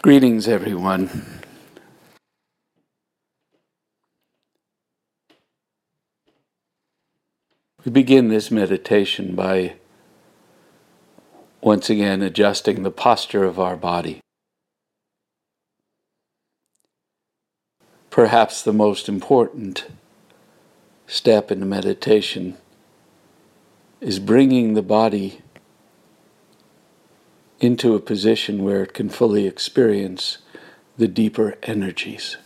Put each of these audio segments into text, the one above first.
Greetings, everyone. We begin this meditation by once again adjusting the posture of our body. Perhaps the most important step in meditation is bringing the body into a position where it can fully experience the deeper energies.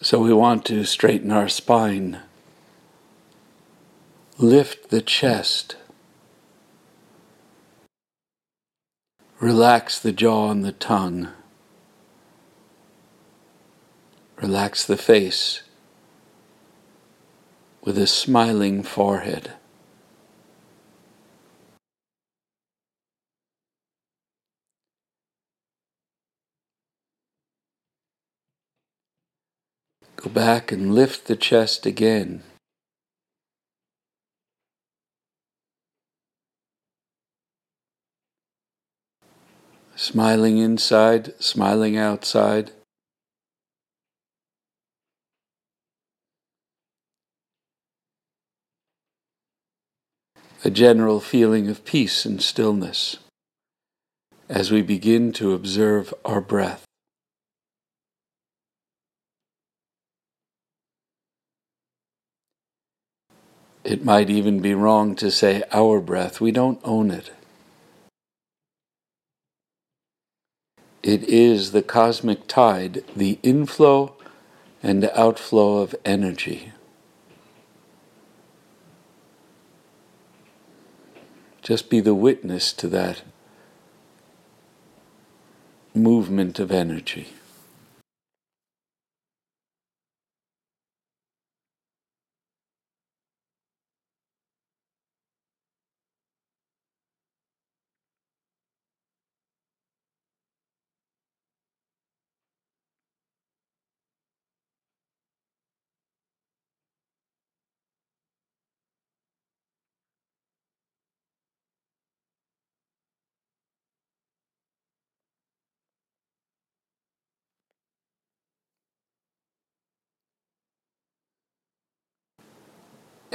So we want to straighten our spine, lift the chest, relax the jaw and the tongue. Relax the face with a smiling forehead. Go back and lift the chest again. Smiling inside, smiling outside. A general feeling of peace and stillness as we begin to observe our breath. It might even be wrong to say our breath. We don't own it. It is the cosmic tide, the inflow and outflow of energy. Just be the witness to that movement of energy.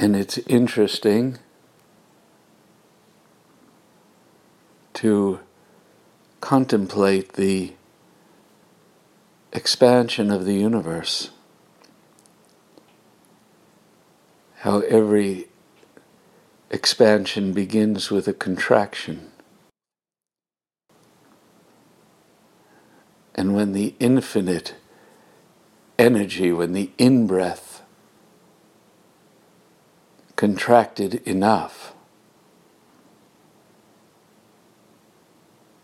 And it's interesting to contemplate the expansion of the universe. How every expansion begins with a contraction. And when the infinite energy, when the in breath contracted enough.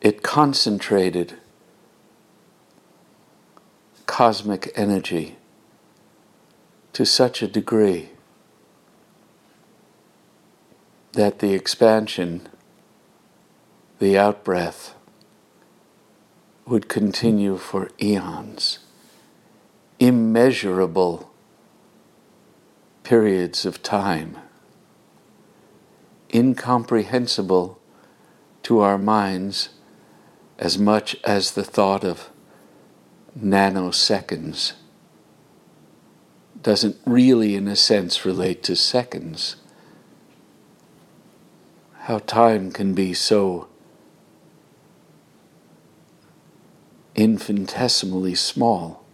It concentrated cosmic energy to such a degree that the expansion, the outbreath, would continue for eons, immeasurable periods of time incomprehensible to our minds as much as the thought of nanoseconds doesn't really, in a sense, relate to seconds. How time can be so infinitesimally small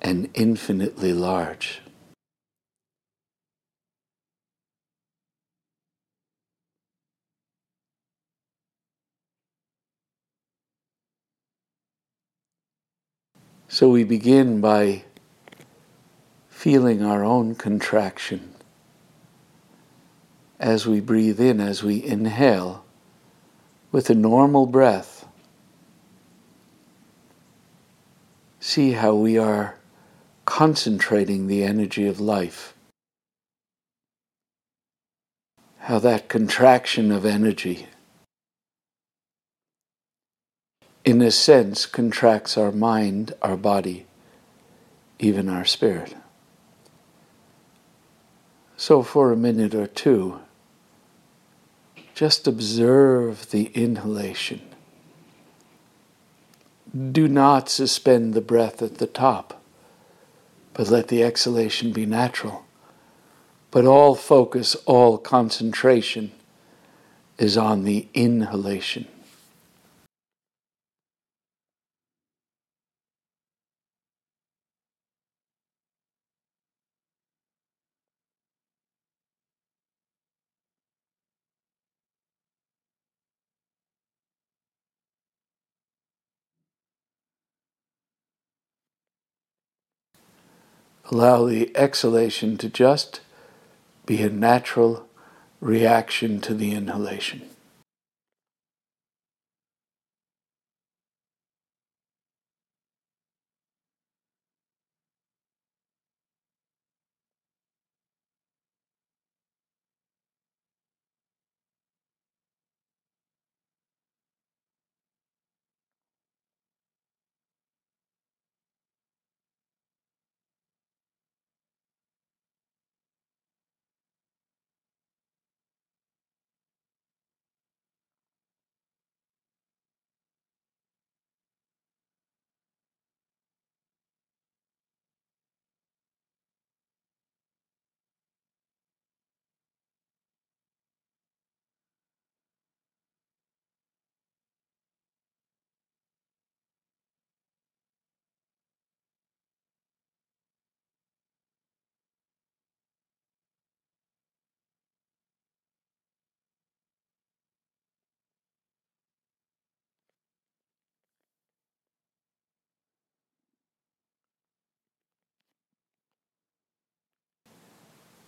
and infinitely large. So we begin by feeling our own contraction as we breathe in, as we inhale, with a normal breath, see how we are concentrating the energy of life. How that contraction of energy, in a sense, contracts our mind, our body, even our spirit. So, for a minute or two, just observe the inhalation. Do not suspend the breath at the top, but let the exhalation be natural. But all focus, all concentration is on the inhalation. Allow the exhalation to just be a natural reaction to the inhalation.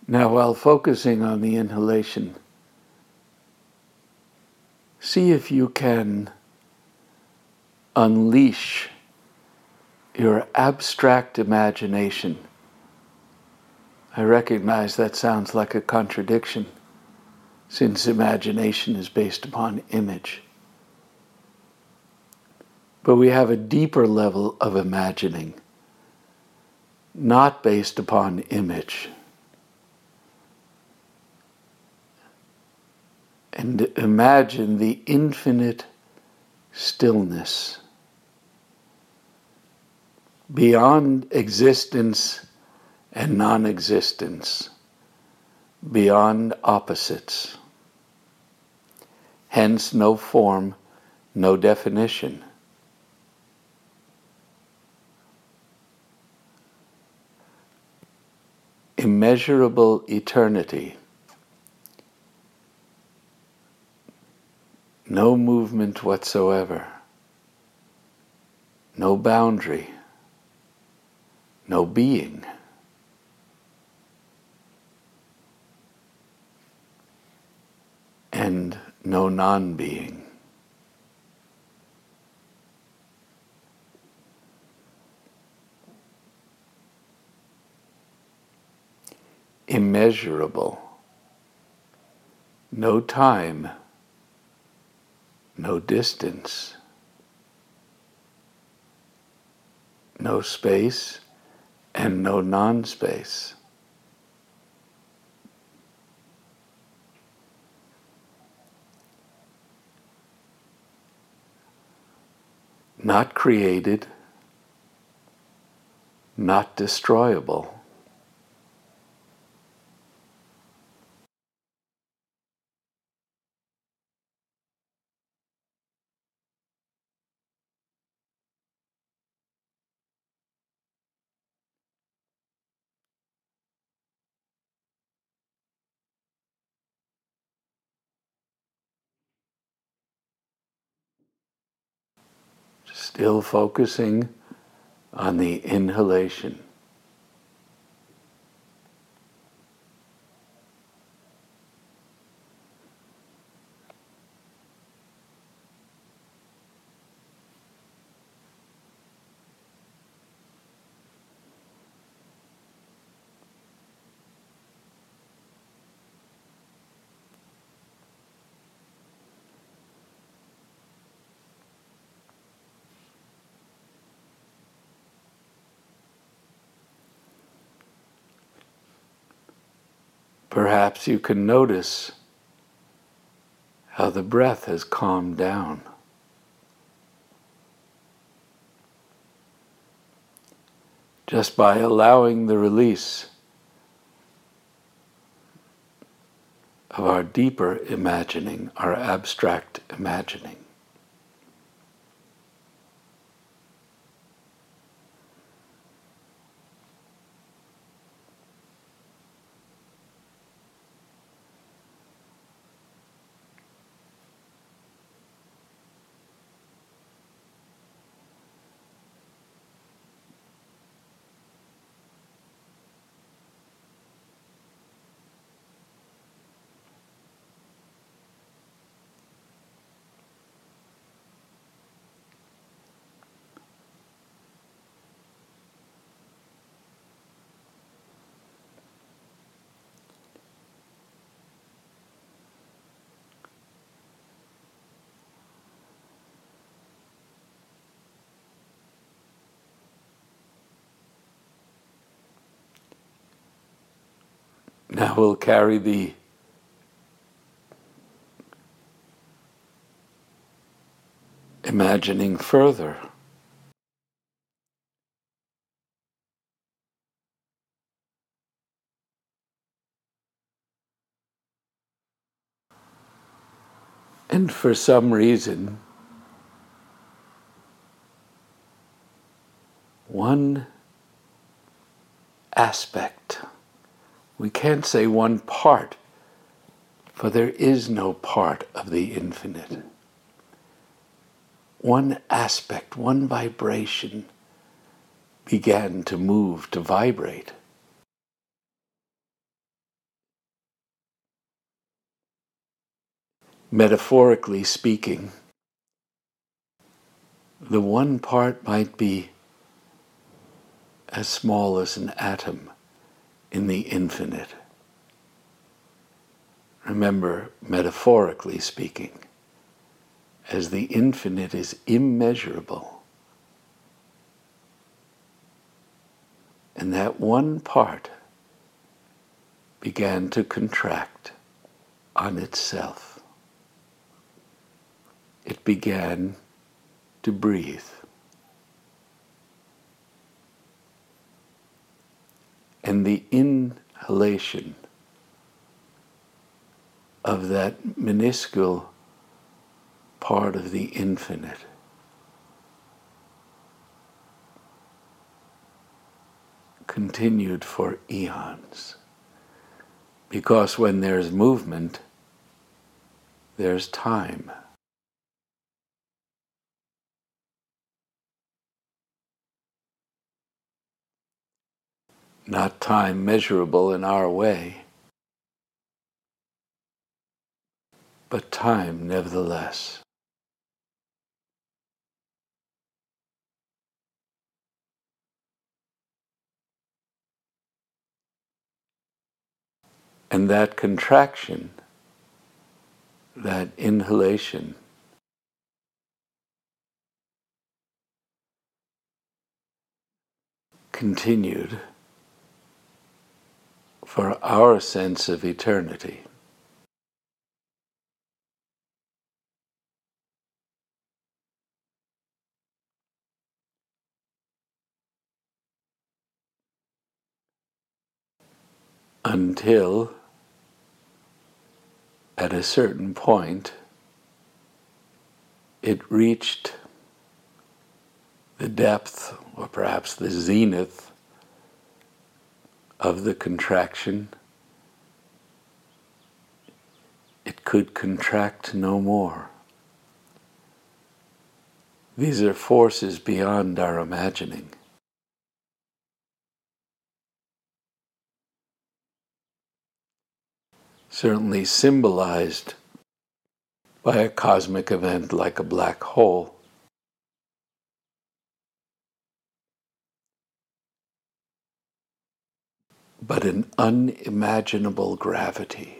Now, while focusing on the inhalation, see if you can unleash your abstract imagination. I recognize that sounds like a contradiction, since imagination is based upon image. But we have a deeper level of imagining, not based upon image. And imagine the infinite stillness beyond existence and non existence, beyond opposites. Hence, no form, no definition. Immeasurable eternity. No movement whatsoever, no boundary, no being. And no non being. Immeasurable, no time no distance, no space, and no non space. Not created, not destroyable. Still focusing on the inhalation. Perhaps you can notice how the breath has calmed down. Just by allowing the release of our deeper imagining, our abstract imagining. Now we'll carry the imagining further. And for some reason, one aspect we can't say one part, for there is no part of the infinite. One aspect, one vibration began to move, to vibrate. Metaphorically speaking, the one part might be as small as an atom in the infinite. Remember, metaphorically speaking, as the infinite is immeasurable, and that one part began to contract on itself. It began to breathe. And the inhalation of that minuscule part of the infinite. Continued for eons. Because when there's movement, there's time. Not time measurable in our way, but time nevertheless. And that contraction, that inhalation, continued for our sense of eternity. Until at a certain point it reached the depth or perhaps the zenith of the contraction, it could contract no more. These are forces beyond our imagining. Certainly symbolized by a cosmic event like a black hole. But an unimaginable gravity.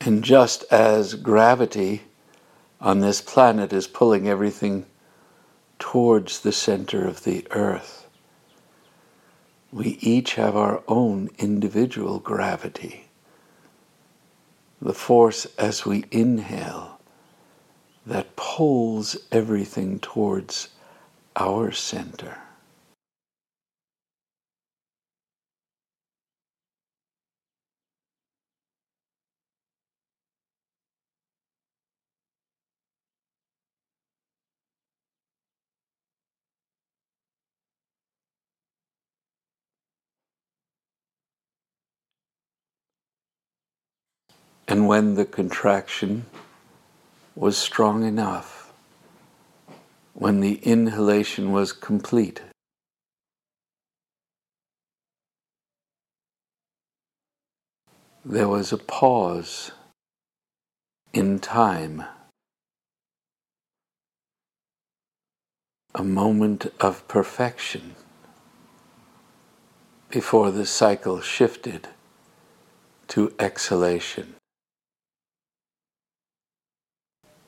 And just as gravity on this planet is pulling everything towards the center of the earth. We each have our own individual gravity. The force as we inhale that pulls everything towards our center. And when the contraction was strong enough, when the inhalation was complete, there was a pause in time, a moment of perfection before the cycle shifted to exhalation.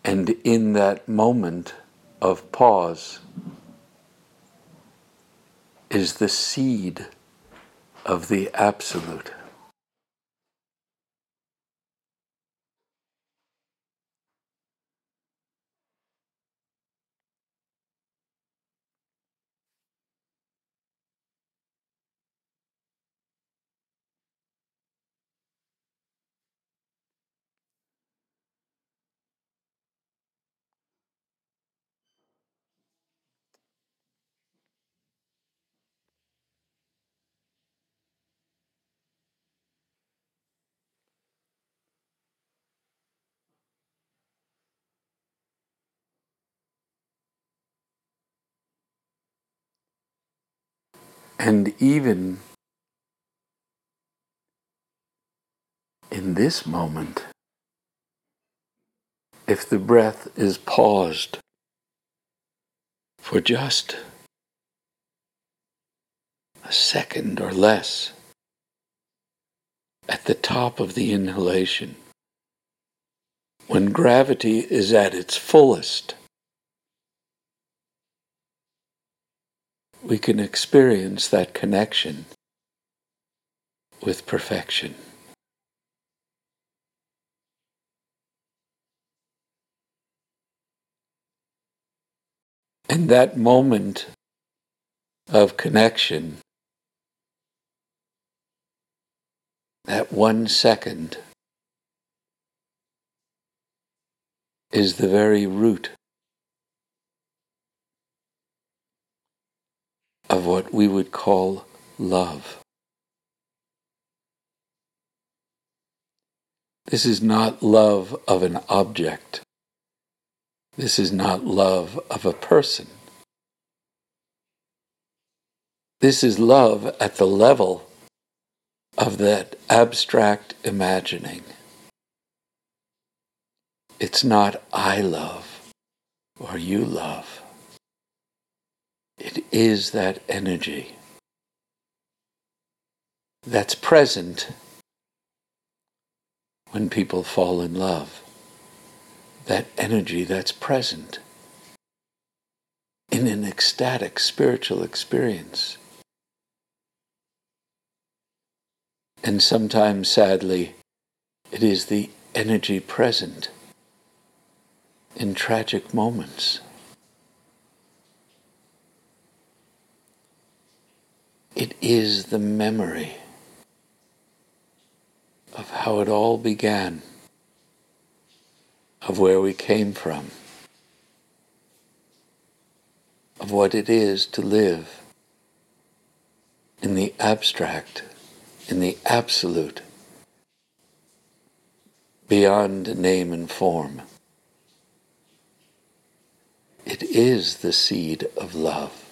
And in that moment of pause is the seed of the Absolute. And even in this moment, if the breath is paused for just a second or less at the top of the inhalation, when gravity is at its fullest, we can experience that connection with perfection. And that moment of connection, that one second, is the very root of what we would call love. This is not love of an object. This is not love of a person. This is love at the level of that abstract imagining. It's not I love or you love. It is that energy that's present when people fall in love. That energy that's present in an ecstatic spiritual experience. And sometimes, sadly, it is the energy present in tragic moments. It is the memory of how it all began, of where we came from, of what it is to live in the abstract, in the absolute, beyond name and form. It is the seed of love.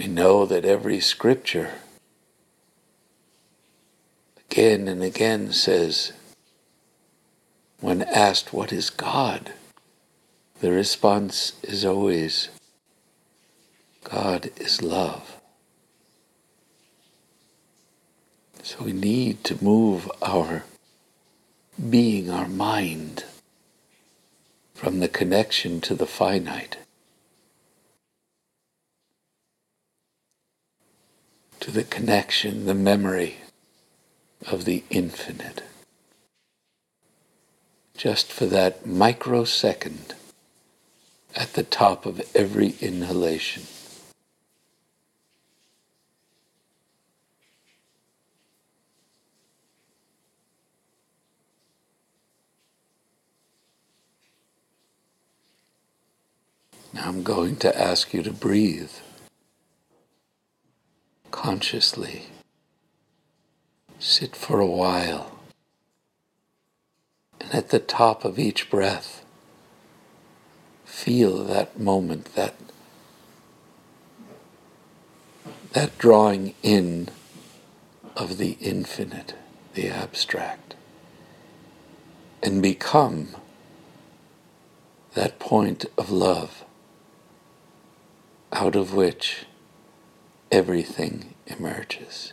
We know that every scripture again and again says, when asked, What is God? the response is always, God is love. So we need to move our being, our mind, from the connection to the finite to the connection, the memory of the infinite. Just for that microsecond at the top of every inhalation. Now I'm going to ask you to breathe consciously. Sit for a while. And at the top of each breath, feel that moment, that, that drawing in of the infinite, the abstract, and become that point of love out of which everything emerges.